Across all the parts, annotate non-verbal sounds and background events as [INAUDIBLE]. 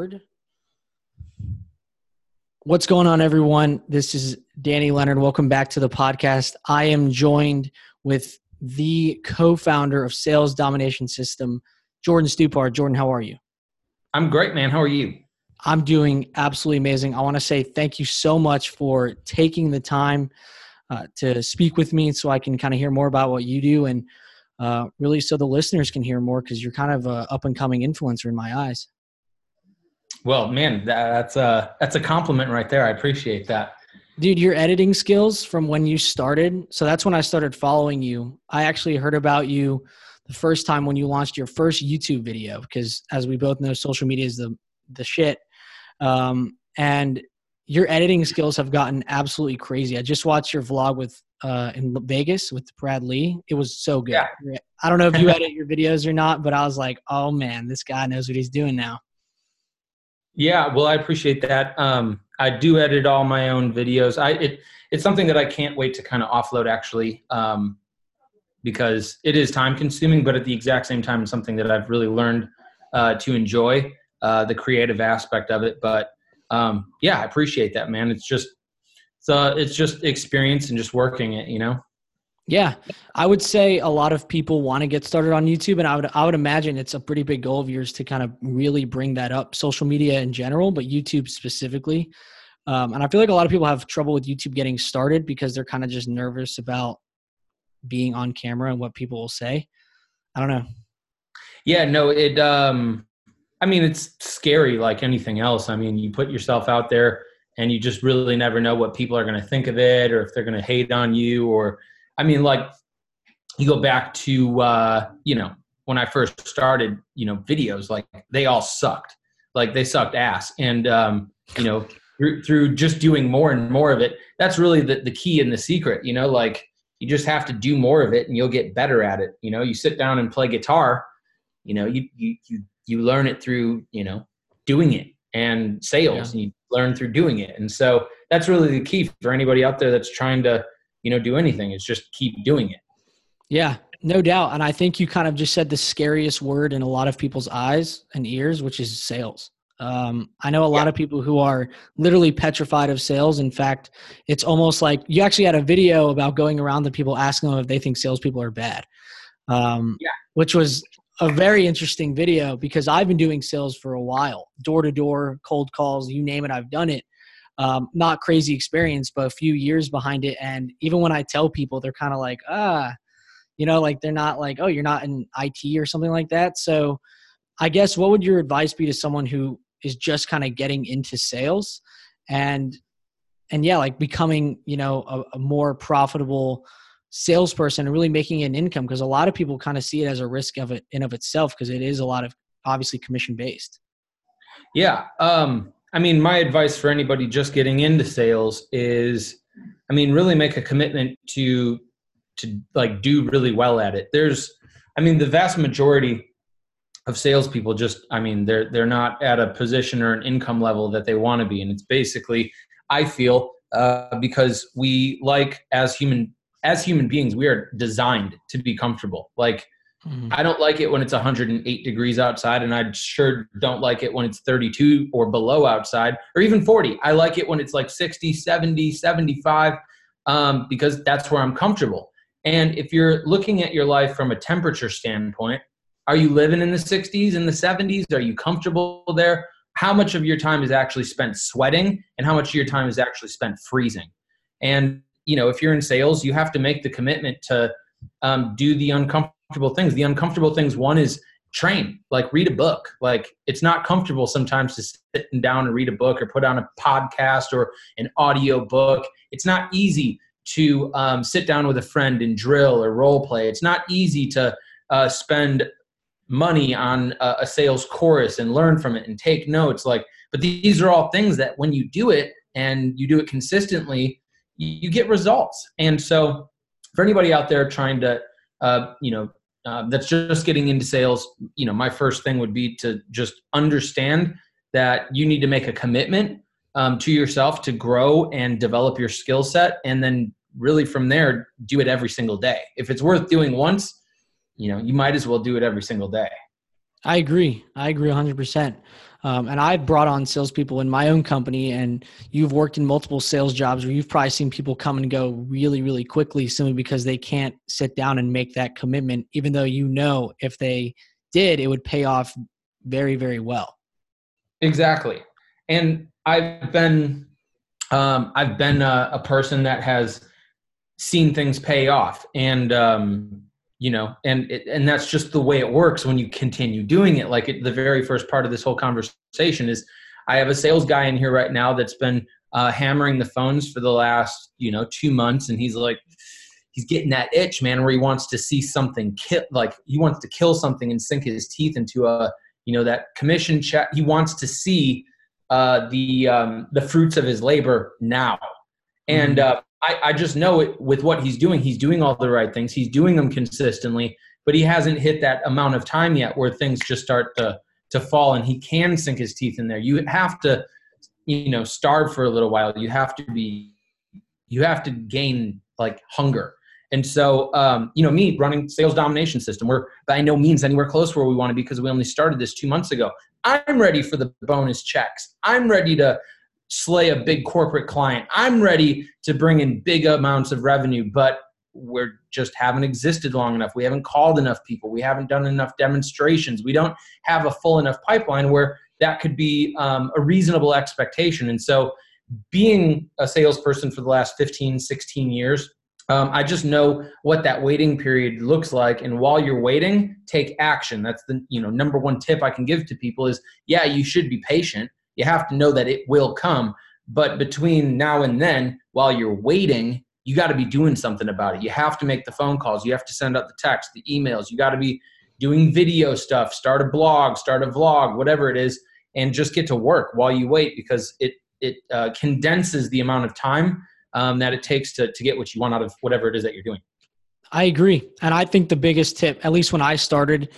record. What's going on, everyone? This is Danny Leonard. Welcome back to the podcast. I am joined with the co founder of Sales Domination System, Jordan Stupar. Jordan, how are you? I'm great, man. How are you? I'm doing absolutely amazing. I want to say thank you so much for taking the time uh, to speak with me so I can kind of hear more about what you do and uh, really so the listeners can hear more because you're kind of a up and coming influencer in my eyes. Well, man, that's a that's a compliment right there. I appreciate that. Dude, your editing skills from when you started. So that's when I started following you. I actually heard about you the first time when you launched your first YouTube video because as we both know social media is the the shit. Um, and your editing skills have gotten absolutely crazy. I just watched your vlog with uh, in Vegas with Brad Lea. It was so good. Yeah. I don't know if you [LAUGHS] edit your videos or not, but I was like, oh man, this guy knows what he's doing now. Yeah, well, I appreciate that. Um, I do edit all my own videos. I it it's something that I can't wait to kind of offload actually, um, because it is time consuming, but at the exact same time, it's something that I've really learned uh, to enjoy uh, the creative aspect of it. But um, yeah, I appreciate that, man. It's just so it's just experience and just working it, you know. Yeah, I would say a lot of people want to get started on YouTube, and I would I would imagine it's a pretty big goal of yours to kind of really bring that up. Social media in general, but YouTube specifically. Um, and I feel like a lot of people have trouble with YouTube getting started because they're kind of just nervous about being on camera and what people will say. I don't know. Yeah, no, it um I mean, it's scary like anything else. I mean, you put yourself out there and you just really never know what people are going to think of it or if they're going to hate on you or I mean, like you go back to uh, you know, when I first started, you know, videos like they all sucked. Like they sucked ass and um, you know, through, through just doing more and more of it, that's really the the key and the secret, you know, like you just have to do more of it and you'll get better at it. You know, you sit down and play guitar, you know, you you you you learn it through you know doing it and sales yeah. and you learn through doing it and so that's really the key for anybody out there that's trying to you know do anything is just keep doing it yeah no doubt and i think you kind of just said the scariest word in a lot of people's eyes and ears which is sales um, I know a lot yeah. of people who are literally petrified of sales. In fact, it's almost like you actually had a video about going around the people asking them if they think salespeople are bad, um, yeah. which was a very interesting video because I've been doing sales for a while, door to door, cold calls, you name it, I've done it. Um, not crazy experience, but a few years behind it. And even when I tell people, they're kind of like, ah, you know, like they're not like, oh, you're not in IT or something like that. So I guess what would your advice be to someone who is just kind of getting into sales and and yeah, like becoming, you know, a, a more profitable salesperson and really making an income because a lot of people kind of see it as a risk of it in of itself because it is a lot of obviously commission based yeah um i mean my advice for anybody just getting into sales is i mean really make a commitment to to like do really well at it there's i mean the vast majority of salespeople just i mean they're they're not at a position or an income level that they want to be and it's basically i feel uh, because we like as human as human beings, we are designed to be comfortable. Like, mm-hmm. I don't like it when it's 108 degrees outside, and I sure don't like it when it's 32 or below outside, or even 40. I like it when it's like 60, 70, 75, um, because that's where I'm comfortable. And if you're looking at your life from a temperature standpoint, are you living in the 60s and the 70s? Are you comfortable there? How much of your time is actually spent sweating, and how much of your time is actually spent freezing? And you know, if you're in sales, you have to make the commitment to um, do the uncomfortable things. The uncomfortable things, one is train, like read a book. Like it's not comfortable sometimes to sit down and read a book or put on a podcast or an audio book. It's not easy to um, sit down with a friend and drill or role play. It's not easy to uh, spend money on a, a sales course and learn from it and take notes. Like, but these are all things that when you do it and you do it consistently, you get results. And so, for anybody out there trying to, uh, you know, uh, that's just getting into sales, you know, my first thing would be to just understand that you need to make a commitment um, to yourself to grow and develop your skill set, and then really from there do it every single day. If it's worth doing once, you know, you might as well do it every single day. I agree. I agree 100%. Um, and I've brought on salespeople in my own company, and you've worked in multiple sales jobs where you've probably seen people come and go really, really quickly simply because they can't sit down and make that commitment, even though you know if they did, it would pay off very, very well. Exactly. And I've been, um, I've been a, a, person that has seen things pay off, and um, you know and it, and that's just the way it works when you continue doing it. Like it, the very first part of this whole conversation is i have a sales guy in here right now that's been uh, hammering the phones for the last you know two months and he's like he's getting that itch man where he wants to see something kill like he wants to kill something and sink his teeth into a you know that commission check he wants to see uh, the um, the fruits of his labor now and mm-hmm. uh, I, I just know it with what he's doing. He's doing all the right things. He's doing them consistently, but he hasn't hit that amount of time yet where things just start to to fall and he can sink his teeth in there. You have to, you know, starve for a little while. You have to be, you have to gain like hunger. And so, um, you know, me running sales domination system, we're by no means anywhere close where we want to be because we only started this two months ago. I'm ready for the bonus checks. I'm ready to slay a big corporate client. I'm ready to bring in big amounts of revenue, but we're just haven't existed long enough. We haven't called enough people. We haven't done enough demonstrations. We don't have a full enough pipeline where that could be um, a reasonable expectation. And so, being a salesperson for the last 15, 16 years, um, I just know what that waiting period looks like. And while you're waiting, take action. That's the you know number one tip I can give to people is yeah, you should be patient you have to know that it will come. But between now and then, while you're waiting, you got to be doing something about it. You have to make the phone calls. You have to send out the text, the emails. You got to be doing video stuff, start a blog, start a vlog, whatever it is, and just get to work while you wait because it it uh, condenses the amount of time um, that it takes to to get what you want out of whatever it is that you're doing. I agree, and I think the biggest tip, at least when I started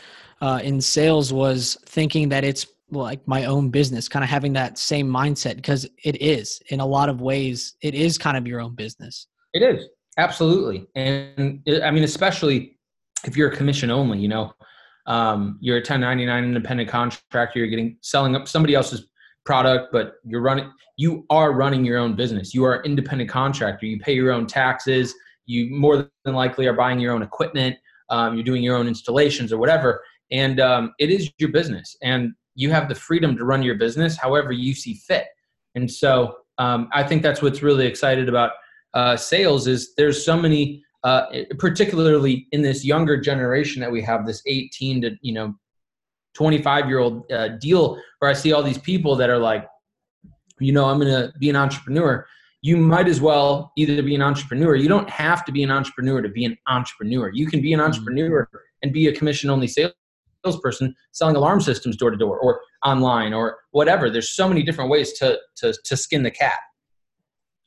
uh, in sales, was thinking that it's like my own business kind of having that same mindset because it is in a lot of ways it is kind of your own business. It is absolutely. And i mean especially if you're a commission only you know? Um, you're a 1099 independent contractor you're getting selling up somebody else's product but you're running you are running your own business. You are an independent contractor. You pay your own taxes. You more than likely are buying your own equipment. Um, you're doing your own installations or whatever. And um, it is your business. And you have the freedom to run your business however you see fit. And so um, I think that's what's really excited about uh, sales is there's so many, uh, particularly in this younger generation that we have, this 18 to you know 25 year old uh, deal where I see all these people that are like, you know, I'm going to be an entrepreneur. You might as well either be an entrepreneur. You don't have to be an entrepreneur to be an entrepreneur. You can be an mm-hmm. entrepreneur and be a commission only sales salesperson selling alarm systems door to door or online or whatever. There's so many different ways to, to, to skin the cat.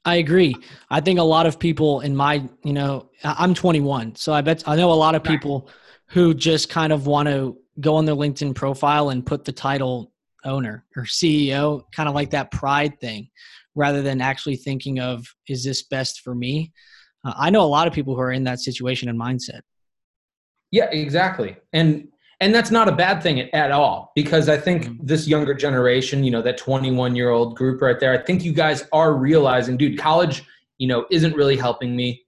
I agree. I think a lot of people in my, you know, I'm 21, so I bet I know a lot of people who just kind of want to go on their LinkedIn profile and put the title owner or CEO, kind of like that pride thing, rather than actually thinking of is this best for me. Uh, I know a lot of people who are in that situation and mindset. Yeah, exactly. And and that's not a bad thing at all because i think mm-hmm. this younger generation you know that 21 year old group right there i think you guys are realizing dude college you know isn't really helping me.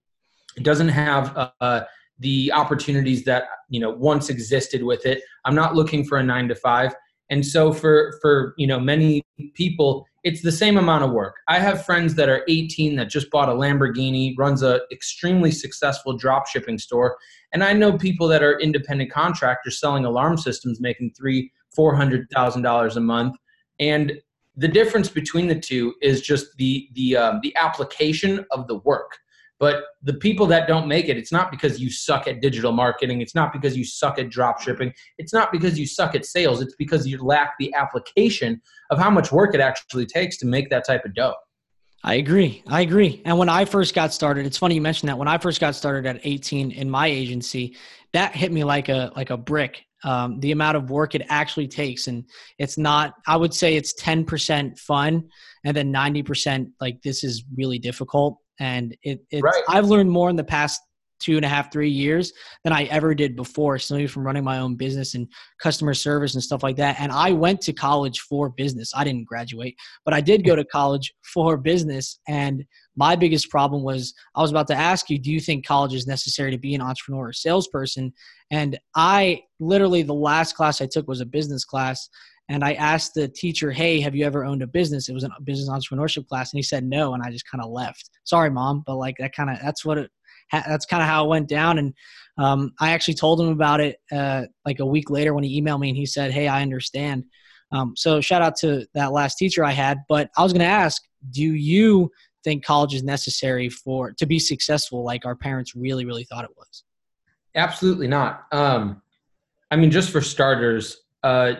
It doesn't have uh, uh, the opportunities that you know once existed with it. I'm not looking for a nine to five. And so for for you know many people it's the same amount of work. I have friends that are 18 that just bought a lamborghini runs a extremely successful drop shipping store and i know people that are independent contractors selling alarm systems making three four hundred thousand dollars a month and the difference between the two is just the the um, the application of the work but the people that don't make it, it's not because you suck at digital marketing. It's not because you suck at drop shipping. It's not because you suck at sales. It's because you lack the application of how much work it actually takes to make that type of dough. I agree. I agree. And when I first got started, it's funny you mentioned that. When I first got started at 18 in my agency, that hit me like a like a brick. Um, the amount of work it actually takes, and it's not. I would say it's 10% fun, and then 90% like this is really difficult and it, it's right. i've learned more in the past two and a half, three years than I ever did before, simply from running my own business and customer service and stuff like that. And I went to college for business. I didn't graduate, but I did go to college for business. And my biggest problem was I was about to ask you, do you think college is necessary to be an entrepreneur or salesperson? And I literally, the last class I took was a business class. And I asked the teacher, Hey, have you ever owned a business? It was a business entrepreneurship class. And he said no. And I just kind of left. Sorry, mom. But like that kind of, that's what it, that's kind of how it went down. And um, I actually told him about it uh, like a week later when he emailed me and he said, Hey, I understand. Um, so shout out to that last teacher I had. But I was going to ask, do you think college is necessary for to be successful like our parents really, really thought it was? Absolutely not. Um, I mean, just for starters, uh,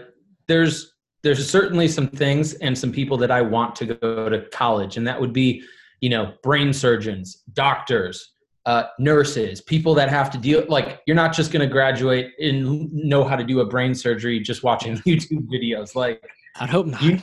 there's there's certainly some things and some people that I want to go to college, and that would be, you know, brain surgeons, doctors, uh, nurses, people that have to deal like you're not just going to graduate and know how to do a brain surgery just watching [LAUGHS] YouTube videos. Like I'd hope not. You,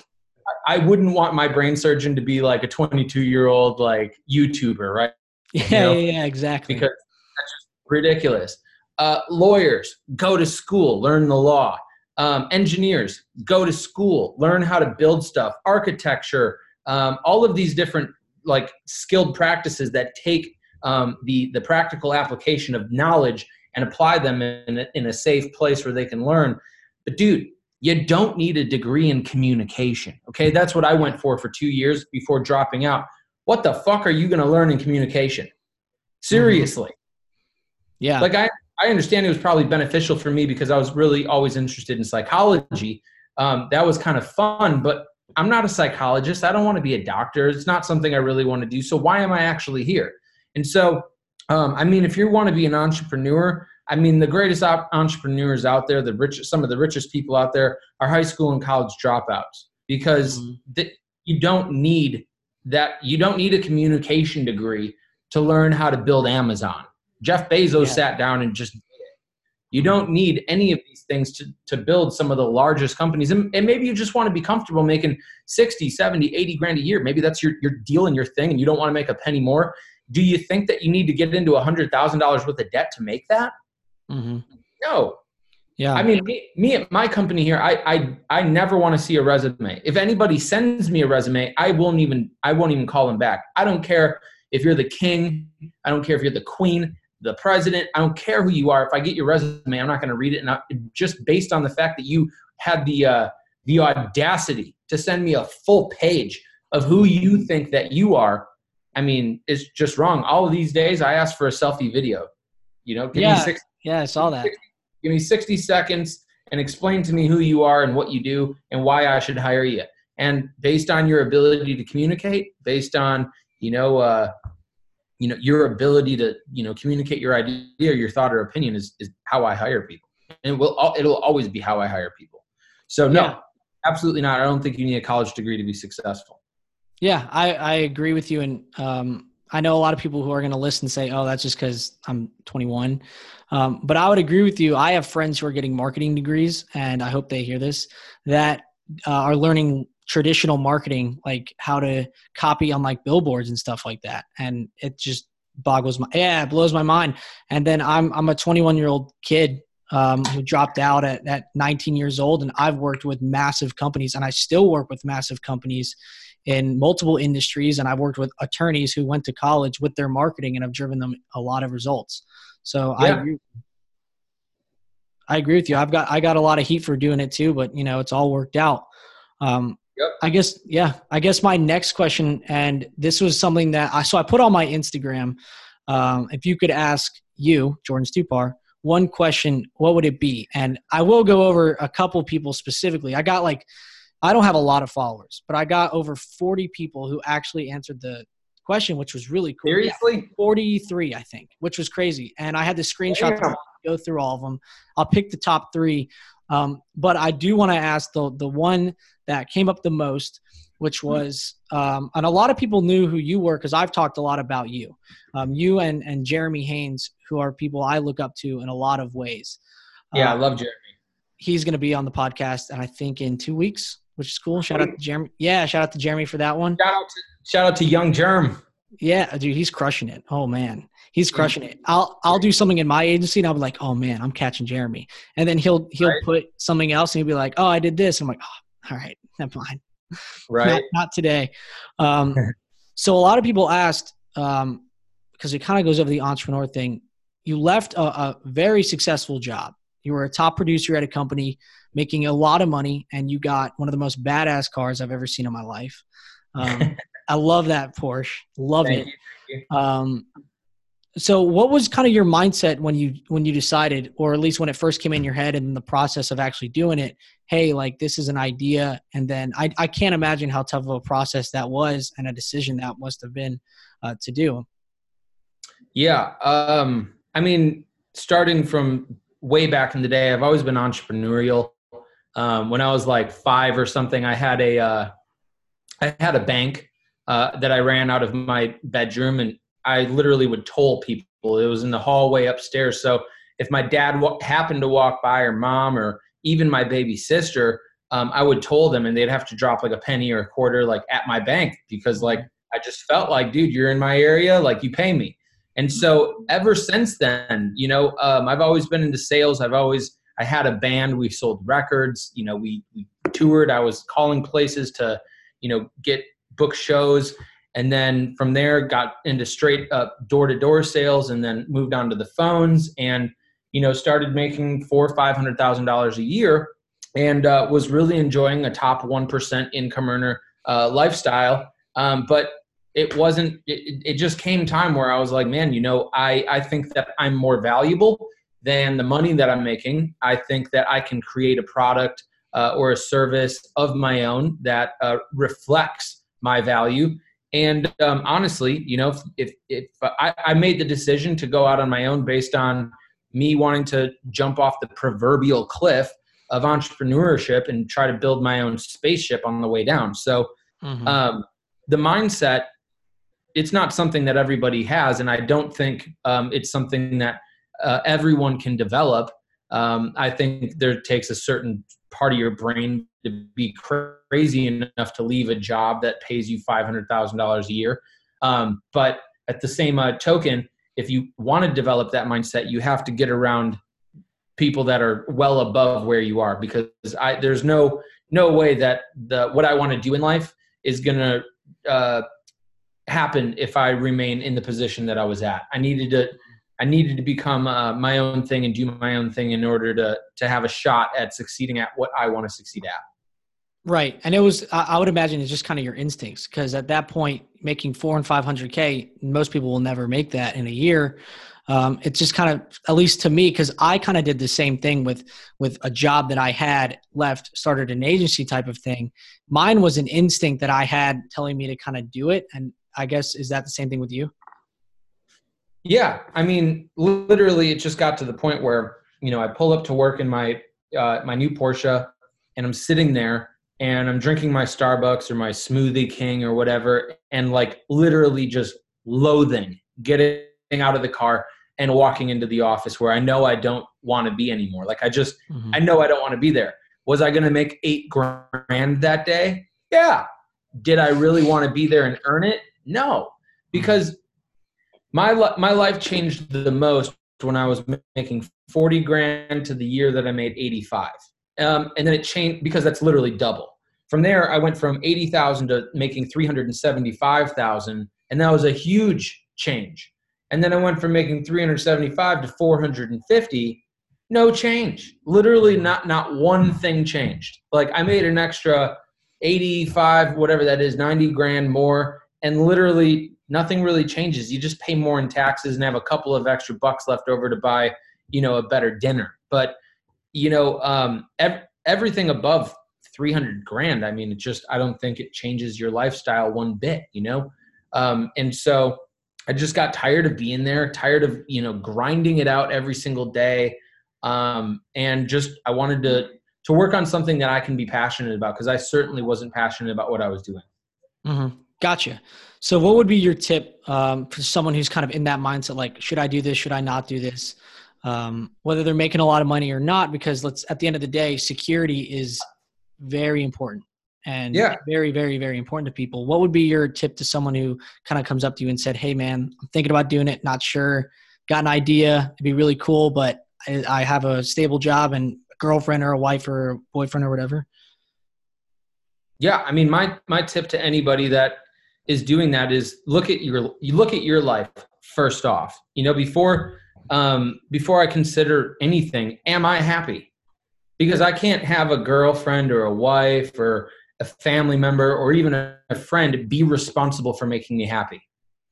I wouldn't want my brain surgeon to be like a 22 year old like YouTuber, right? Yeah, you know? yeah, yeah, exactly. Because that's just ridiculous. Uh, lawyers go to school, learn the law. Um, engineers go to school, learn how to build stuff. Architecture, um, all of these different like skilled practices that take um, the the practical application of knowledge and apply them in a, in a safe place where they can learn. But dude, you don't need a degree in communication. Okay, that's what I went for for two years before dropping out. What the fuck are you going to learn in communication? Seriously. Yeah. Like I I understand it was probably beneficial for me because I was really always interested in psychology. Um, that was kind of fun, but I'm not a psychologist. I don't want to be a doctor. It's not something I really want to do. So why am I actually here? And so, um, I mean, if you want to be an entrepreneur, I mean, the greatest op- entrepreneurs out there, the richest, some of the richest people out there are high school and college dropouts because mm-hmm. th- you don't need that. You don't need a communication degree to learn how to build Amazon. Jeff Bezos yeah. sat down and just you don't need any of these things to, to build some of the largest companies. And, and, maybe you just want to be comfortable making 60, 70, 80 grand a year. Maybe that's your, your deal and your thing and you don't want to make a penny more. Do you think that you need to get into $100,000 worth of debt to make that? Mm-hmm. No. Yeah. I mean, me, me at my company here, I, I, I never want to see a resume. If anybody sends me a resume, I won't even, I won't even call them back. I don't care if you're the king. I don't care if you're the queen, the president. I don't care who you are. If I get your resume, I'm not going to read it. And I, just based on the fact that you had the, uh, the audacity to send me a full page of who you think that you are, I mean, it's just wrong. All of these days, I ask for a selfie video. You know, give yeah, me 60, yeah, I saw that. 60, give me 60 seconds and explain to me who you are and what you do and why I should hire you. And based on your ability to communicate, based on you know, uh, you know, your ability to you know communicate your idea, or your thought or opinion is is how I hire people, and it will it'll always be how I hire people. So no, yeah. absolutely not. I don't think you need a college degree to be successful. Yeah, I, I agree with you. And um, I know a lot of people who are going to listen and say, oh, that's just because I'm 21. Um, but I would agree with you. I have friends who are getting marketing degrees, and I hope they hear this, that uh, are learning traditional marketing, like how to copy on like billboards and stuff like that. And it just boggles my, yeah, it blows my mind. And then I'm, I'm a 21 year old kid um, who dropped out at, at 19 years old. And I've worked with massive companies and I still work with massive companies in multiple industries and I've worked with attorneys who went to college with their marketing and I've driven them a lot of results. So yeah. I agree. I agree with you. I've got I got a lot of heat for doing it too, but you know it's all worked out. Um, yep. I guess yeah. I guess my next question, and this was something that I so I put on my Instagram. Um, if you could ask you, Jordan Stupar, one question, what would it be? And I will go over a couple people specifically. I got like I don't have a lot of followers, but I got over 40 people who actually answered the question, which was really cool. Seriously? Yeah, 43, I think, which was crazy. And I had the screenshot go through all of them. I'll pick the top three. Um, but I do want to ask the, the one that came up the most, which hmm. was, um, and a lot of people knew who you were because I've talked a lot about you. Um, you and, and Jeremy Haynes, who are people I look up to in a lot of ways. Yeah, I um, love Jeremy. He's going to be on the podcast, and I think in two weeks which is cool. Shout out to Jeremy. Yeah, shout out to Jeremy for that one. Shout out to shout out to young Germ. Yeah, dude, he's crushing it. Oh man, he's crushing it. I'll I'll do something in my agency and I'll be like, oh man, I'm catching Jeremy. And then he'll he'll right. put something else and he'll be like, oh, I did this. I'm like, oh, all right, never mind. [LAUGHS] Right. not, not today. Um, [LAUGHS] so a lot of people asked, um, because it kind of goes over the entrepreneur thing. You left a, a very successful job. You were a top producer at a company making a lot of money, and you got one of the most badass cars I've ever seen in my life. Um, [LAUGHS] I love that Porsche. Love Thank it. You. Um, so what was kind of your mindset when you when you decided or at least when it first came in your head and the process of actually doing it hey like this is an idea and then i, I can't imagine how tough of a process that was and a decision that must have been uh, to do. Yeah um, i mean starting from way back in the day i've always been entrepreneurial. Um, when i was like five or something i had a uh, I had a bank uh, that i ran out of my bedroom and I literally would toll people. It was in the hallway upstairs. So if my dad w- happened to walk by, or mom, or even my baby sister, um, I would toll them, and they'd have to drop like a penny or a quarter, like at my bank, because like I just felt like, dude, you're in my area, like you pay me. And so ever since then, you know, um, I've always been into sales. I've always I had a band. We sold records. You know, we we toured. I was calling places to, you know, get book shows and then from there got into straight up door to door sales and then moved on to the phones and you know started making four or five hundred thousand dollars a year and uh, was really enjoying a top 1% income earner uh, lifestyle. Um, but it wasn't it, it just came time where i was like man you know i i think that i'm more valuable than the money that i'm making. I think that i can create a product uh, or a service of my own that uh, reflects my value and um, honestly, you know, if, if, if I, I, made the decision to go out on my own based on me wanting to jump off the proverbial cliff of entrepreneurship and try to build my own spaceship on the way down. So mm-hmm. um, the mindset, it's not something that everybody has. And I don't think um, it's something that uh, everyone can develop. Um, I think there takes a certain part of your brain to be crazy enough to leave a job that pays you $500,000 a year. Um, but at the same uh, token, if you want to develop that mindset, you have to get around people that are well above where you are because I, there's no no way that the what I want to do in life is to uh, happen if I remain in the position that I was at. I needed to I needed to become uh, my own thing and do my own thing in order to to have a shot at succeeding at what I want to succeed at. Right, and it was I would imagine it's just kind of your instincts because at that point, making four and five hundred k, most people will never make that in a year. Um, it's just kind of at least to me because I kind of did the same thing with with a job that I had left, started an agency type of thing. Mine was an instinct that I had telling me to kind of do it, and I guess is that the same thing with you? Yeah, I mean, literally, it just got to the point where you know I pull up to work in my uh, my new Porsche, and I'm sitting there and I'm drinking my Starbucks or my Smoothie King or whatever, and like literally just loathing getting out of the car and walking into the office where I know I don't want to be anymore. Like I just mm-hmm. I know I don't want to be there. Was I going to make eight grand that day? Yeah. Did I really want to be there and earn it? No, because my my life changed the most when I was making 40 grand to the year that I made 85. Um, and then it changed because that's literally double. From there, I went from 80,000 to making 375,000, and that was a huge change. And then I went from making 375 to 450, no change. Literally, not not one thing changed. Like I made an extra 85, whatever that is, 90 grand more, and literally nothing really changes. You just pay more in taxes and have a couple of extra bucks left over to buy, you know, a better dinner. But you know, um, ev- everything above 300 grand, I mean, it just, I don't think it changes your lifestyle one bit, you know? Um, and so I just got tired of being there, tired of, you know, grinding it out every single day. Um, and just, I wanted to, to work on something that I can be passionate about because I certainly wasn't passionate about what I was doing. Mm-hmm. Gotcha. So, what would be your tip um, for someone who's kind of in that mindset? Like, should I do this? Should I not do this? Um, whether they're making a lot of money or not, because let's at the end of the day, security is very important. and Yeah. very, very, very important to people. What would be your tip to someone who kind of comes up to you and said, "Hey, man, I'm thinking about doing it, not sure, got an idea, it'd be really cool, but I, I have a stable job and a girlfriend or a wife or a boyfriend or whatever." Yeah, I mean, my my tip to anybody that is doing that is look at your you look at your life first off. You know, before um, before I consider anything, am I happy? Because I can't have a girlfriend or a wife or a family member or even a, a friend be responsible for making me happy.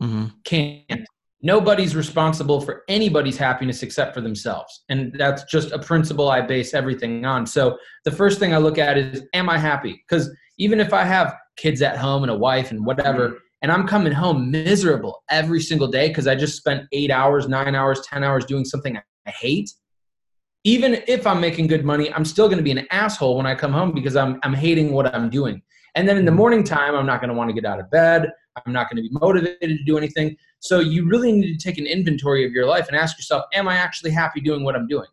Mm-hmm. Can't. Nobody's responsible for anybody's happiness except for themselves. And that's just a principle I base everything on. So the first thing I look at is, am I happy? Because even if I have kids at home and a wife and whatever, and I'm coming home miserable every single day because I just spent eight hours, nine hours, 10 hours doing something I hate, even if I'm making good money, I'm still going to be an asshole when I come home because I'm, I'm hating what I'm doing. And then in the morning time, I'm not going to want to get out of bed. I'm not going to be motivated to do anything. So you really need to take an inventory of your life and ask yourself, am I actually happy doing what I'm doing?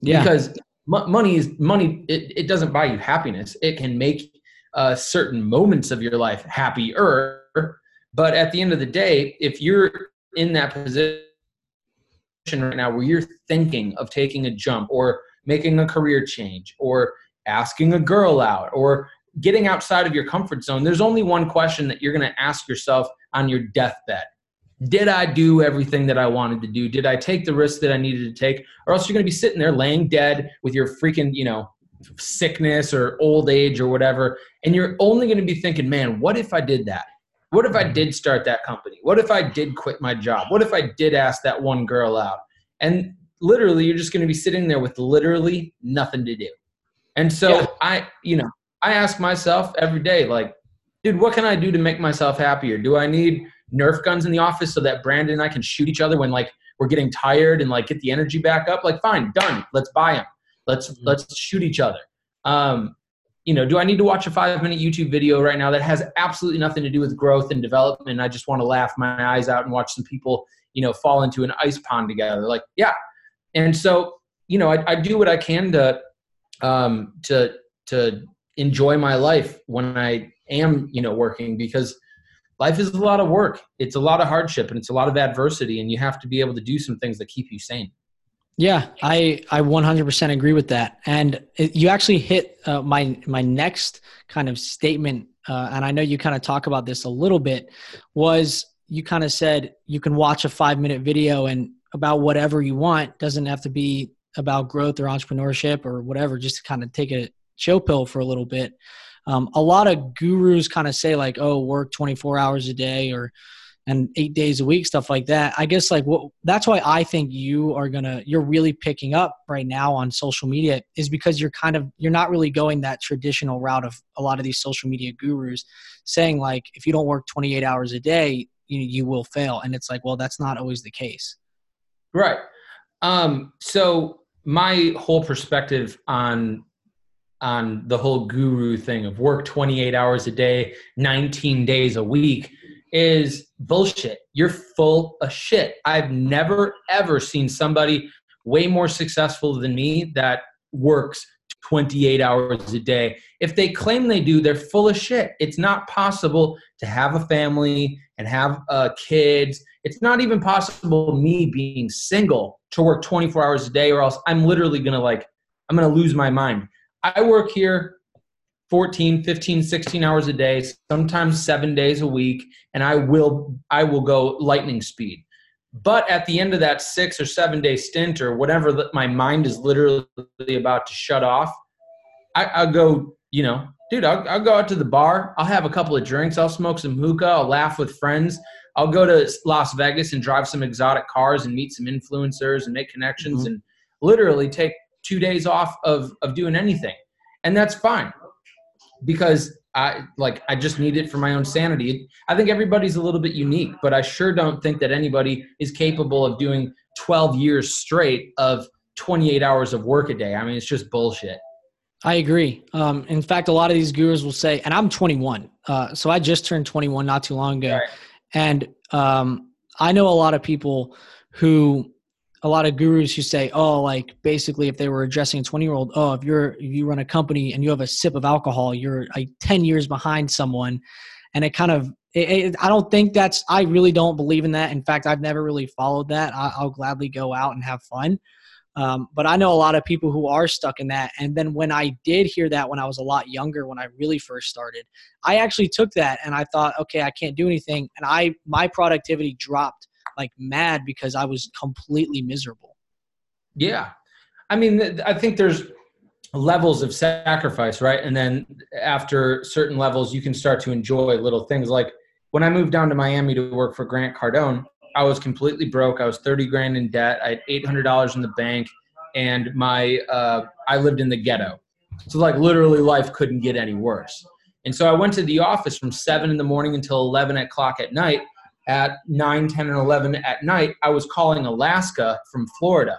Yeah. Because money is money. It, it doesn't buy you happiness. It can make uh, certain moments of your life happier. But at the end of the day, if you're in that position right now where you're thinking of taking a jump or making a career change or asking a girl out or getting outside of your comfort zone, there's only one question that you're going to ask yourself on your deathbed. Did I do everything that I wanted to do? Did I take the risk that I needed to take? Or else you're going to be sitting there laying dead with your freaking, you know, sickness or old age or whatever. And you're only going to be thinking, man, what if I did that? What if I did start that company? What if I did quit my job? What if I did ask that one girl out? And literally, you're just going to be sitting there with literally nothing to do. And so Yeah. I, you know, I ask myself every day, like, dude, what can I do to make myself happier? Do I need Nerf guns in the office so that Brandon and I can shoot each other when like we're getting tired and like get the energy back up? Like, fine, done. Let's buy them. Let's Mhm. let's shoot each other. Um, you know, do I need to watch a five minute YouTube video right now that has absolutely nothing to do with growth and development? I just want to laugh my eyes out and watch some people, you know, fall into an ice pond together. Like, yeah. And so, you know, I, I do what I can to um, to to enjoy my life when I am, you know, working because life is a lot of work. It's a lot of hardship and it's a lot of adversity, and you have to be able to do some things that keep you sane. Yeah, I I 100% agree with that. And it, you actually hit uh, my my next kind of statement, uh, and I know you kind of talk about this a little bit. Was you kind of said you can watch a five minute video and about whatever you want doesn't have to be about growth or entrepreneurship or whatever. Just to kind of take a chill pill for a little bit. Um, a lot of gurus kind of say like, "Oh, work 24 hours a day," or and eight days a week, stuff like that. I guess like what that's why I think you are gonna you're really picking up right now on social media is because you're kind of you're not really going that traditional route of a lot of these social media gurus saying like if you don't work 28 hours a day you you will fail and it's like well that's not always the case. Right. Um, so my whole perspective on on the whole guru thing of work 28 hours a day, 19 days a week is bullshit. You're full of shit. I've never ever seen somebody way more successful than me that works 28 hours a day. If they claim they do, they're full of shit. It's not possible to have a family and have uh, kids. It's not even possible me being single to work 24 hours a day or else I'm literally to like I'm to lose my mind. I work here 14, 15, 16 hours a day, sometimes 7 days a week, and I will I will go lightning speed. But at the end of that 6 or 7 day stint or whatever that my mind is literally about to shut off, I, I'll go, you know, dude, I'll, I'll go out to the bar. I'll have a couple of drinks. I'll smoke some hookah. I'll laugh with friends. I'll go to Las Vegas and drive some exotic cars and meet some influencers and make connections Mhm. and literally take two days off of, of doing anything. And that's fine because I like I just need it for my own sanity. I think everybody's a little bit unique, but I sure don't think that anybody is capable of doing 12 years straight of 28 hours of work a day. I mean, it's just bullshit. I agree. Um, in fact, a lot of these gurus will say, and I'm 21, uh, so I just turned 21 not too long ago, Right. and um, I know a lot of people who a lot of gurus who say, oh, like basically if they were addressing a 20 year old, oh, if you're if you run a company and you have a sip of alcohol, you're like 10 years behind someone. And it kind of, it, it, I don't think that's, I really don't believe in that. In fact, I've never really followed that. I, will gladly go out and have fun. Um, but I know a lot of people who are stuck in that. And then when I did hear that when I was a lot younger, when I really first started, I actually took that and I thought, okay, I can't do anything. And I, my productivity dropped like mad because I was completely miserable. Yeah. I mean, I think there's levels of sacrifice, right? And then after certain levels, you can start to enjoy little things. Like when I moved down to Miami to work for Grant Cardone, I was completely broke. I was 30 grand in debt. I had $800 in the bank and my, uh, I lived in the ghetto. So like literally life couldn't get any worse. And so I went to the office from seven in the morning until 11 o'clock at night at 9, 10, and 11 at night, I was calling Alaska from Florida.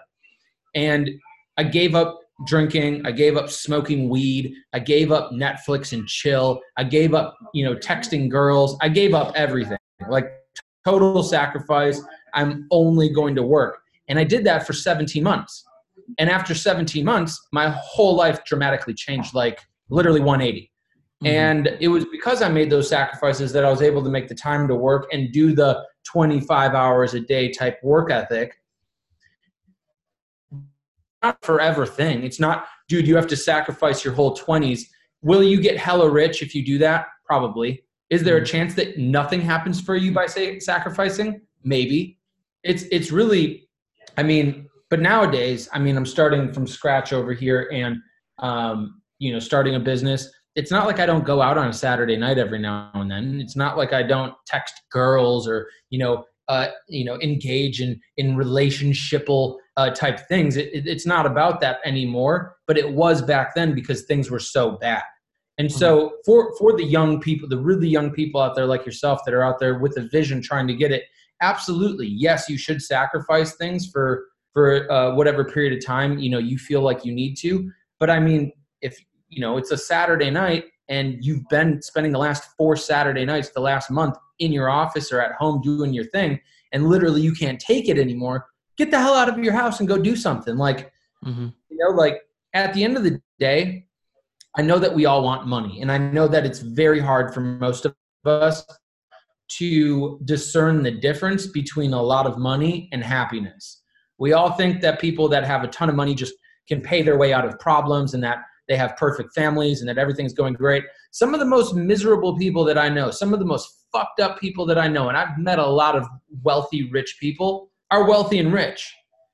And I gave up drinking. I gave up smoking weed. I gave up Netflix and chill. I gave up, you know, texting girls. I gave up everything. Like total sacrifice. I'm only going to work. And I did that for 17 months. And after 17 months, my whole life dramatically changed, like literally 180. Mm-hmm. And it was because I made those sacrifices that I was able to make the time to work and do the 25 hours a day type work ethic. Not forever thing. It's not, dude, you have to sacrifice your whole 20s. Will you get hella rich if you do that? Probably. Is there a mm-hmm. chance that nothing happens for you by say sacrificing? Maybe. It's it's really, I mean, but nowadays, I mean, I'm starting from scratch over here and um, you know, starting a business it's not like I don't go out on a Saturday night every now and then. It's not like I don't text girls or you know uh, you know engage in in relationshipal uh, type things. It, it, it's not about that anymore, but it was back then because things were so bad. And so mm-hmm. for for the young people, the really young people out there like yourself that are out there with a vision trying to get it, absolutely yes, you should sacrifice things for for uh, whatever period of time you know you feel like you need to. But I mean, if you know it's a Saturday night and you've been spending the last four Saturday nights the last month in your office or at home doing your thing, and literally you can't take it anymore, get the hell out of your house and go do something. Like, mm-hmm. you know, like at the end of the day, I know that we all want money, and I know that it's very hard for most of us to discern the difference between a lot of money and happiness. We all think that people that have a ton of money just can pay their way out of problems and that they have perfect families and that everything's going great. Some of the most miserable people that I know, some of the most fucked up people that I know, and I've met a lot of wealthy, rich people, are wealthy and rich.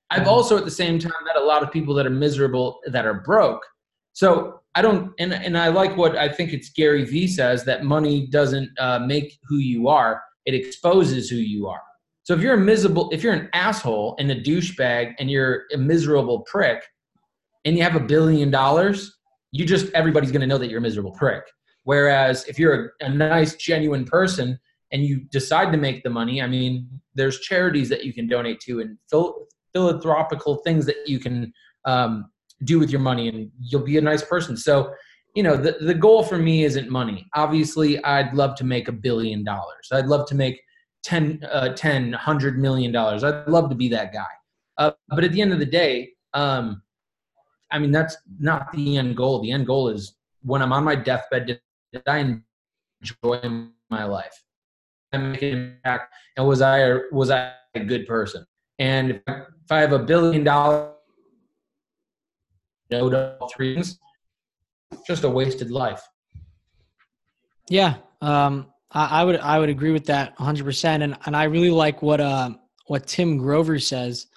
I've mm-hmm. also at the same time met a lot of people that are miserable that are broke. So I don't, and, and I like what I think it's Gary Vee says that money doesn't uh, make who you are, it exposes who you are. So if you're a miserable, if you're an asshole and a douchebag and you're a miserable prick and you have a billion dollars, you just everybody's going to know that you're a miserable prick. Whereas if you're a, a nice, genuine person and you decide to make the money, I mean, there's charities that you can donate to and phil- philanthropical things that you can um, do with your money, and you'll be a nice person. So, you know, the, the goal for me isn't money. Obviously, I'd love to make a billion dollars. I'd love to make 10, uh, 10 100 million dollars. I'd love to be that guy. Uh, but at the end of the day, um, I mean, that's not the end goal. The end goal is when I'm on my deathbed, did, I enjoy my life? I make an impact, and was I was I a good person? And if, I have a billion dollars, no all three things, just a wasted life. Yeah, um, I, I, would I would agree with that 100. percent And and I really like what uh, what Tim Grover says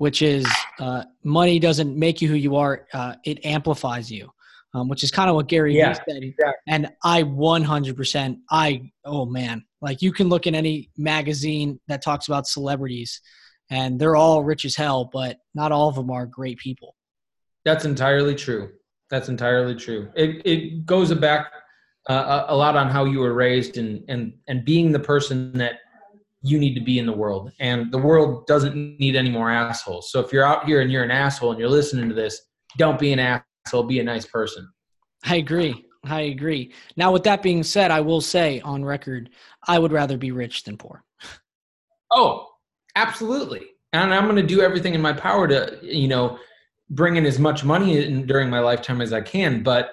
which is uh, money doesn't make you who you are; uh, it amplifies you. Um, which is kind of what Gary yeah, said. Yeah. And I 100%, I, oh man, like you can look in any magazine that talks about celebrities and they're all rich as hell, but not all of them are great people. That's entirely true. That's entirely true. It, it goes back uh, a lot on how you were raised and, and, and being the person that you need to be in the world and the world doesn't need any more assholes. So if you're out here and you're an asshole and you're listening to this don't be an asshole be a nice person. I agree i agree. Now with that being said i will say on record i would rather be rich than poor. [LAUGHS] Oh absolutely. And I'm going to do everything in my power to, you know, bring in as much money in during my lifetime as I can. But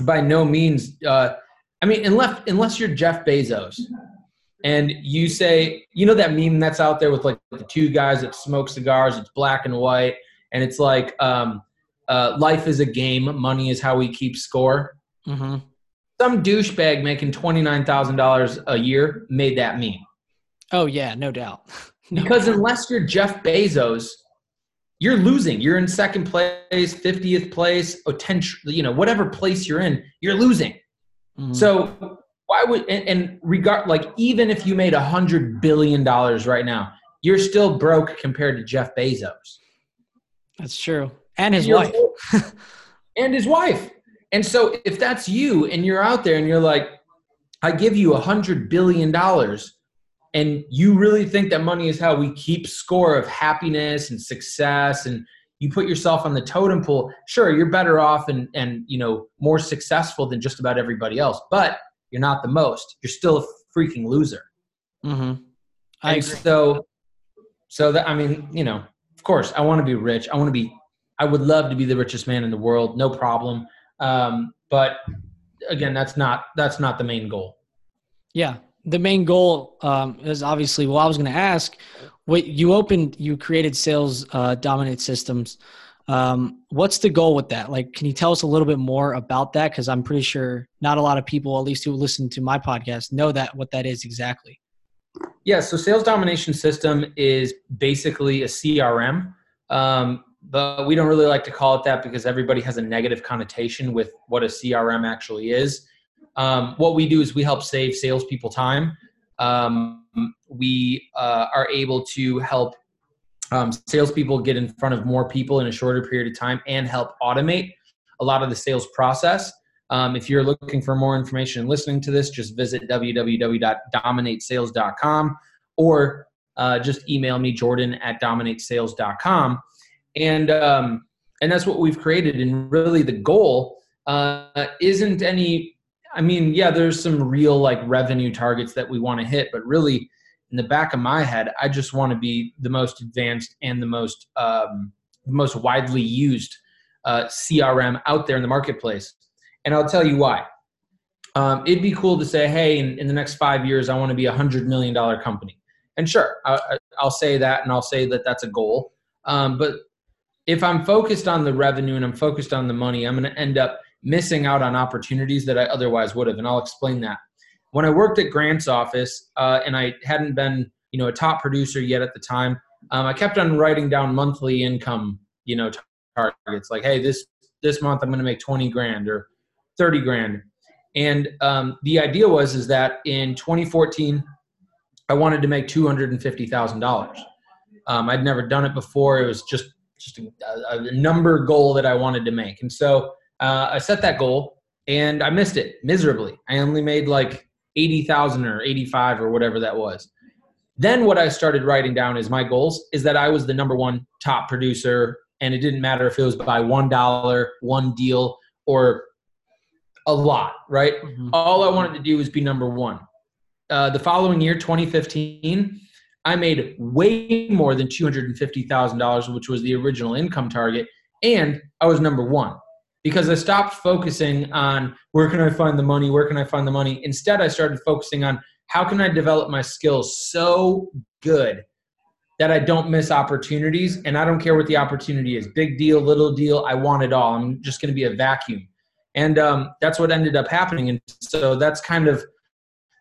by no means, uh, I mean, unless unless you're Jeff Bezos, and you say, you know, that meme that's out there with like the two guys that smoke cigars. It's black and white, and it's like, um, uh, life is a game. Money is how we keep score. Mm-hmm. Some douchebag making twenty nine thousand dollars a year made that meme. Oh yeah, no doubt. [LAUGHS] no because doubt. unless you're Jeff Bezos, you're losing. You're in second place, fiftieth place, or ten, you know, whatever place you're in, you're losing. Mm-hmm. So why would and, and regard like even if you made a hundred billion dollars right now, you're still broke compared to Jeff Bezos. That's true, and his and wife, [LAUGHS] and his wife. And so if that's you and you're out there and you're like, I give you a hundred billion dollars, and you really think that money is how we keep score of happiness and success and you put yourself on the totem pole sure you're better off and and you know more successful than just about everybody else but you're not the most. You're still a freaking loser. Mm-hmm. I and agree. so so that i mean you know of course i want to be rich. I want to be i would love to be the richest man in the world no problem. Um, but again that's not that's not the main goal. Yeah the main goal um, is obviously well i was going to ask what you opened you created sales uh, dominate systems um, what's the goal with that? Like can you tell us a little bit more about that? Because i'm pretty sure not a lot of people at least who listen to my podcast know that what that is exactly. Yeah so sales domination system is basically a crm um, but we don't really like to call it that because everybody has a negative connotation with what a crm actually is. Um, what we do is we help save salespeople time. Um, we uh, are able to help um, salespeople get in front of more people in a shorter period of time and help automate a lot of the sales process. Um, if you're looking for more information and listening to this, just visit www.dominatesales.com or uh, just email me, Jordan at dominatesales.com. And, um, and that's what we've created. And really, the goal uh, isn't any I mean, yeah, there's some real like revenue targets that we want to hit, but really, in the back of my head, I just want to be the most advanced and the most um, the most widely used uh, CRM out there in the marketplace. And I'll tell you why. Um, it'd be cool to say, hey, in, in the next five years, I want to be a hundred million dollar company. And sure, I, will say that, and I'll say that that's a goal. Um, but if I'm focused on the revenue and I'm focused on the money, I'm going to end up missing out on opportunities that I otherwise would have. And I'll explain that. When I worked at Grant's office uh, and I hadn't been, you know, a top producer yet at the time, um, I kept on writing down monthly income, you know, targets like, hey, this this month I'm going to make 20 grand or 30 grand. And um, the idea was is that in 2014, I wanted to make $250,000. Um, I'd never done it before. It was just just a, a number goal that I wanted to make. And so uh, I set that goal and I missed it miserably. I only made like 80,000 or 85 or whatever that was. Then what I started writing down is my goals is that I was the number one top producer and it didn't matter if it was by $1, one deal or a lot, right? Mm-hmm. All I wanted to do was be number one. Uh, the following year, 2015, I made way more than $250,000, which was the original income target, and I was number one because I stopped focusing on where can I find the money, where can I find the money. Instead, I started focusing on how can I develop my skills so good that I don't miss opportunities and I don't care what the opportunity is big deal, little deal, I want it all. I'm just going to be a vacuum. And um, that's what ended up happening. And so that's kind of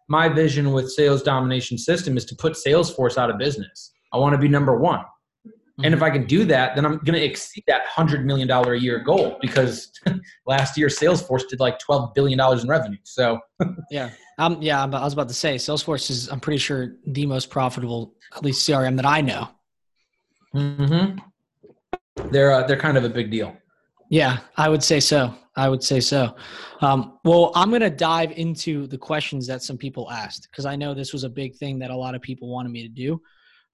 my vision with sales domination system is to put Salesforce out of business. I want to be number one. And if mm-hmm. I can do that, then I'm going to exceed that $100 million a year goal because [LAUGHS] last year Salesforce did like $12 billion in revenue. So, [LAUGHS] yeah. Um, yeah, I was about to say Salesforce is, I'm pretty sure, the most profitable, at least CRM that I know. Mm-hmm. They're, uh, they're kind of a big deal. Yeah, I would say so. I would say so. Um, well, I'm going to dive into the questions that some people asked because I know this was a big thing that a lot of people wanted me to do.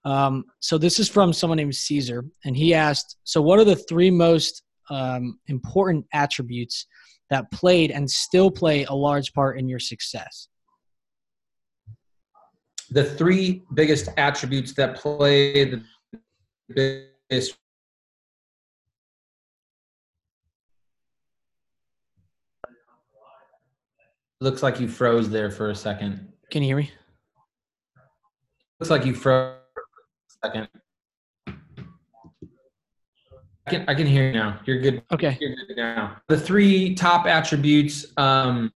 Um, so this is from someone named Caesar, and he asked, "So what are the three most um, important attributes that played and still play a large part in your success?" The three biggest attributes that play the biggest Looks like you froze there for a second. Can you hear me? Looks like you froze second. I can, I can hear you now. You're good. Okay. You're good now. The three top attributes, um,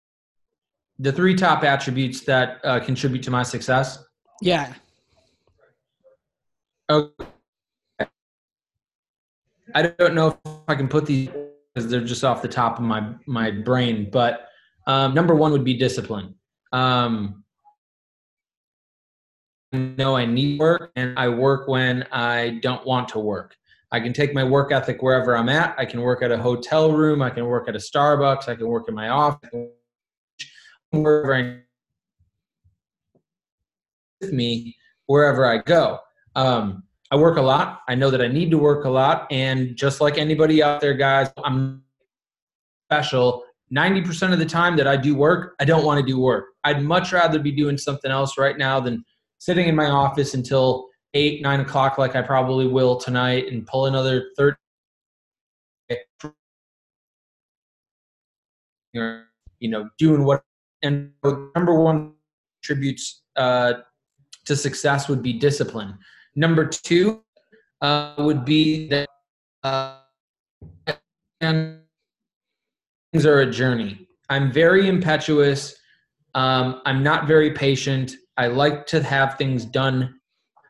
the three top attributes that uh, contribute to my success. Yeah. Okay. I don't know if I can put these because they're just off the top of my my brain, but um, number one would be discipline. Um, know I need work, and I work when I don't want to work. I can take my work ethic wherever I'm at. I can work at a hotel room. I can work at a Starbucks. I can work in my office. Wherever with me, wherever I go. Um, I work a lot. I know that I need to work a lot, and just like anybody out there, guys, I'm special 90% of the time that I do work, I don't want to do work. I'd much rather be doing something else right now than sitting in my office until eight, nine o'clock, like I probably will tonight, and pull another 30. You know, doing what, and number one attributes uh, to success would be discipline. Number two uh, would be that. Uh, and things are a journey. I'm very impetuous. Um, I'm not very patient. I like to have things done.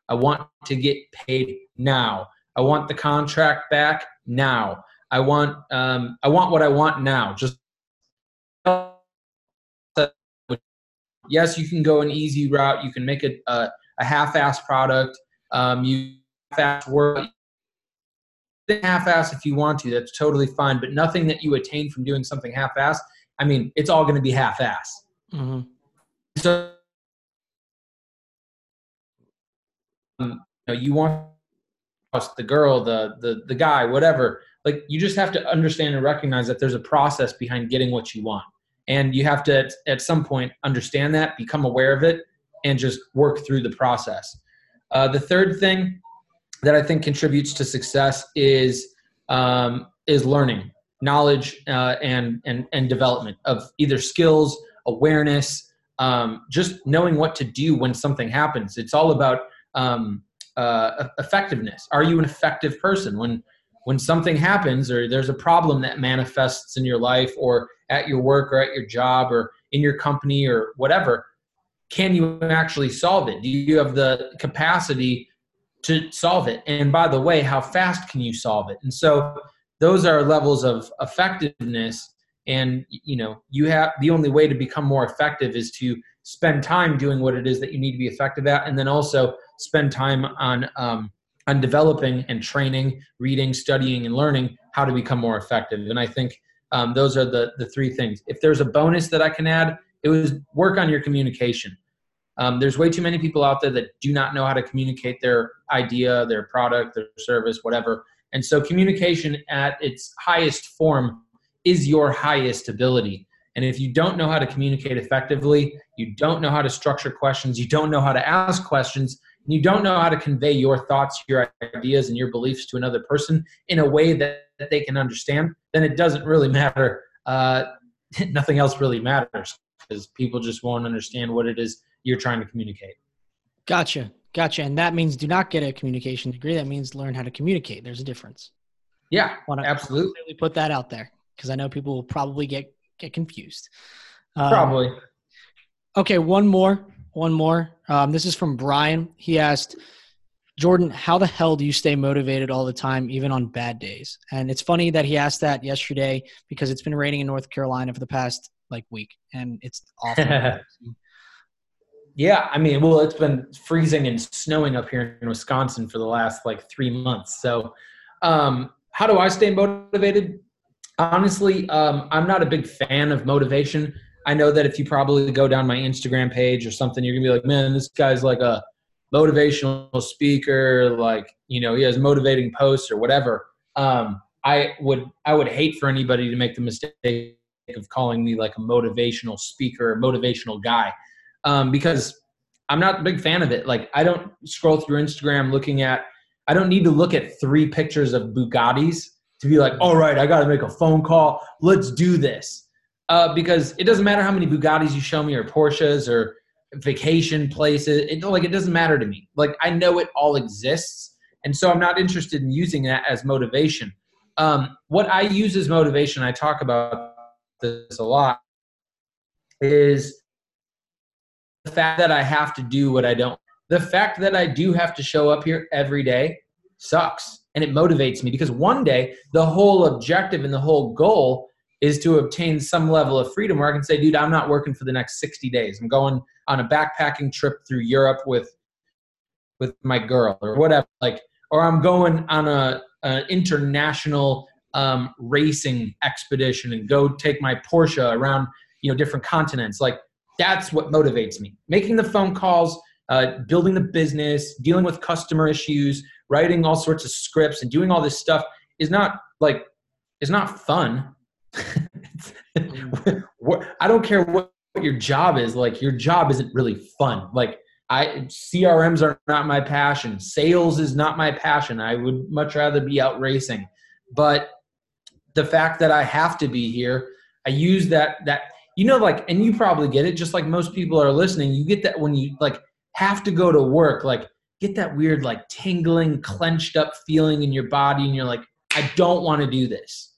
I want to get paid now. I want the contract back now. I want um, I want what I want now. Just yes, you can go an easy route. You can make a a, a half-ass product. Um, you fast work half-ass if you want to. That's totally fine. But nothing that you attain from doing something half-ass. I mean, it's all going to be half-ass. Mm-hmm. So, um, you, know, you want the girl, the the the guy, whatever. Like you just have to understand and recognize that there's a process behind getting what you want, and you have to at, at some point understand that, become aware of it, and just work through the process. Uh, the third thing that I think contributes to success is um, is learning, knowledge, uh, and and and development of either skills, awareness, um, just knowing what to do when something happens. It's all about um, uh, effectiveness. Are you an effective person when when something happens or there's a problem that manifests in your life or at your work or at your job or in your company or whatever? Can you actually solve it? Do you have the capacity to solve it. And by the way, how fast can you solve it? And so those are levels of effectiveness. And you know, you have the only way to become more effective is to spend time doing what it is that you need to be effective at, and then also spend time on um, on developing and training, reading, studying, and learning how to become more effective. And I think um, those are the the three things. If there's a bonus that I can add, it was work on your communication. Um, there's way too many people out there that do not know how to communicate their idea, their product, their service, whatever. And so, communication at its highest form is your highest ability. And if you don't know how to communicate effectively, you don't know how to structure questions, you don't know how to ask questions, you don't know how to convey your thoughts, your ideas, and your beliefs to another person in a way that, that they can understand, then it doesn't really [LAUGHS] matter. Uh, [LAUGHS] nothing else really matters because people just won't understand what it is you're trying to communicate. Gotcha. Gotcha. And that means do not get a communication degree. That means learn how to communicate. There's a difference. Yeah, Wanna absolutely. Put that out there because I know people will probably get get confused. Um, probably. Okay, one more. One more. Um, this is from Brian. He asked, Jordan, how the hell do you stay motivated all the time, even on bad days? And it's funny that he asked that yesterday because it's been raining in North Carolina for the past like week, and it's awful. [LAUGHS] Yeah, I mean, well, it's been freezing and snowing up here in Wisconsin for the last like three months. So, um, how do I stay motivated? Honestly, um, I'm not a big fan of motivation. I know that if you probably go down my Instagram page or something, you're gonna be like, man, this guy's like a motivational speaker. Like, you know, he has motivating posts or whatever. Um, I would I would hate for anybody to make the mistake of calling me like a motivational speaker, motivational guy um, because I'm not a big fan of it. Like I don't scroll through Instagram looking at I don't need to look at three pictures of Bugattis to be like, all right, I got to make a phone call. Let's do this. Uh, because it doesn't matter how many Bugattis you show me or Porsches or vacation places. It, like it doesn't matter to me. Like I know it all exists, and so I'm not interested in using that as motivation. Um, what I use as motivation, I talk about this a lot, is the fact that I have to do what I don't. The fact that I do have to show up here every day sucks and it motivates me because one day the whole objective and the whole goal is to obtain some level of freedom where I can say, dude, I'm not working for the next 60 days. I'm going on a backpacking trip through Europe with with my girl or whatever. Like, or I'm going on a an international um, racing expedition and go take my Porsche around, you know, different continents. Like, that's what motivates me. Making the phone calls, uh, building the business, dealing with customer issues, writing all sorts of scripts, and doing all this stuff is not like is not fun. [LAUGHS] I don't care what your job is. Like your job isn't really fun. Like I CRMs are not my passion. Sales is not my passion. I would much rather be out racing. But the fact that I have to be here, I use that that you know like and you probably get it just like most people are listening. You get that when you like have to go to work like get that weird like tingling clenched up feeling in your body and you're like I don't want to do this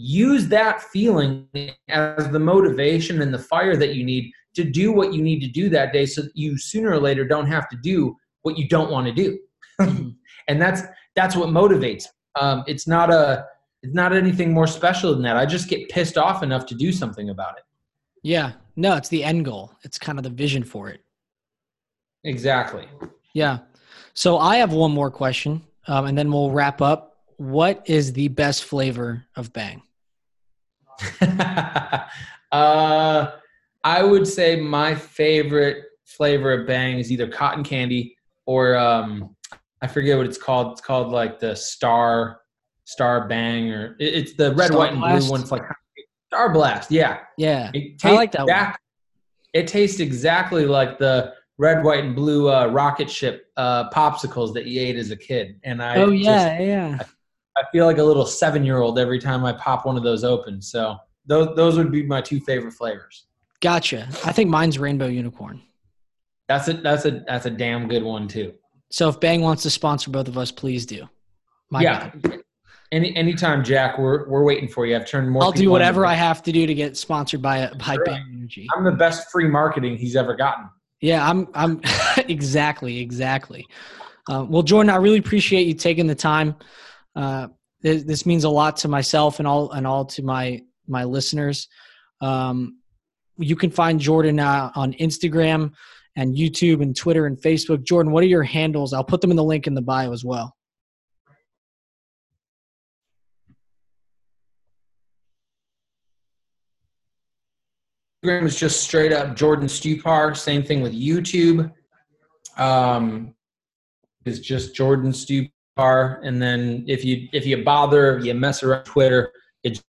use that feeling as the motivation and the fire that you need to do what you need to do that day so that you sooner or later don't have to do what you don't want to do. [LAUGHS] And that's that's what motivates. Um, it's not a it's not anything more special than that. I just get pissed off enough to do something about it. Yeah. No it's the end goal. It's kind of the vision for it. Exactly. Yeah. So i have one more question um, and then we'll wrap up. What is the best flavor of bang [LAUGHS] uh, I would say my favorite flavor of Bang is either cotton candy or um, I forget what it's called. It's called like the Star Star Bang or it's the red, Star white, and blue one. It's like Star Blast. Yeah, yeah. I like that exact, one. It tastes exactly like the red, white, and blue uh, rocket ship uh, popsicles that you ate as a kid. And I oh yeah, just, yeah. I feel like a little seven year old every time I pop one of those open. So those those would be my two favorite flavors. Gotcha. I think mine's rainbow unicorn. That's a that's a that's a damn good one too. So if Bang wants to sponsor both of us, please do. My yeah. God. Any anytime, Jack, we're we're waiting for you. I've turned more. I'll do whatever I have to do to get sponsored by by sure. Bang Energy. I'm the best free marketing he's ever gotten. Yeah, I'm. I'm [LAUGHS] exactly, exactly. Uh, well, Jordan, I really appreciate you taking the time. Uh, this, this, means a lot to myself and all and all to my my listeners. Um, you can find Jordan uh, on Instagram and YouTube and Twitter and Facebook. Jordan, what are your handles? I'll put them in the link in the bio as well. Instagram is just straight up Jordan Stupar. Same thing with YouTube. Um, is just Jordan Stupar are, and then if you if you bother, you mess around Twitter, it's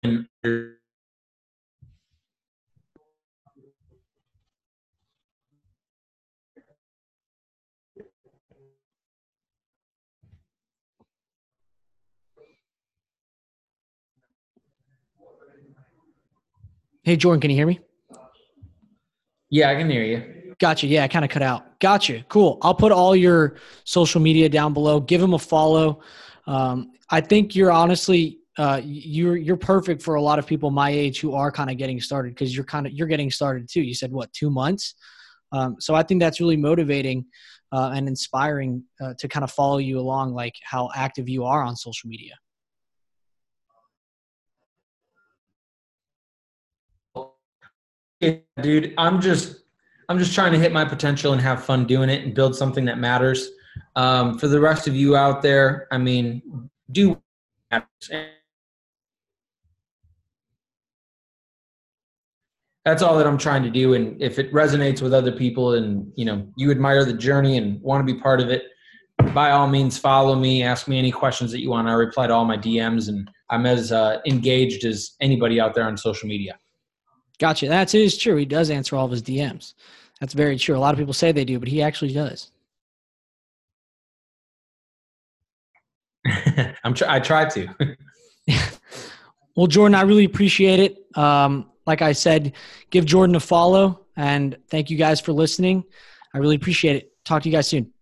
Hey Jordan, can you hear me? Yeah, I can hear you. Gotcha. Yeah, I kind of cut out. Gotcha. Cool. I'll put all your social media down below. Give them a follow. Um, I think you're honestly uh, you're you're perfect for a lot of people my age who are kind of getting started because you're kind of you're getting started too. You said what two months, um, so I think that's really motivating uh, and inspiring uh, to kind of follow you along, like how active you are on social media. dude, I'm just I'm just trying to hit my potential and have fun doing it and build something that matters. Um, for the rest of you out there, I mean, do that's all that I'm trying to do. And if it resonates with other people and you know you admire the journey and want to be part of it, by all means follow me. Ask me any questions that you want. I reply to all my DMs, and I'm as uh, engaged as anybody out there on social media. Gotcha. That is true. He does answer all of his DMs. That's very true. A lot of people say they do, but he actually does. [LAUGHS] I'm tr- I try to. [LAUGHS] well, Jordan, I really appreciate it. Um, like I said, give Jordan a follow and thank you guys for listening. I really appreciate it. Talk to you guys soon.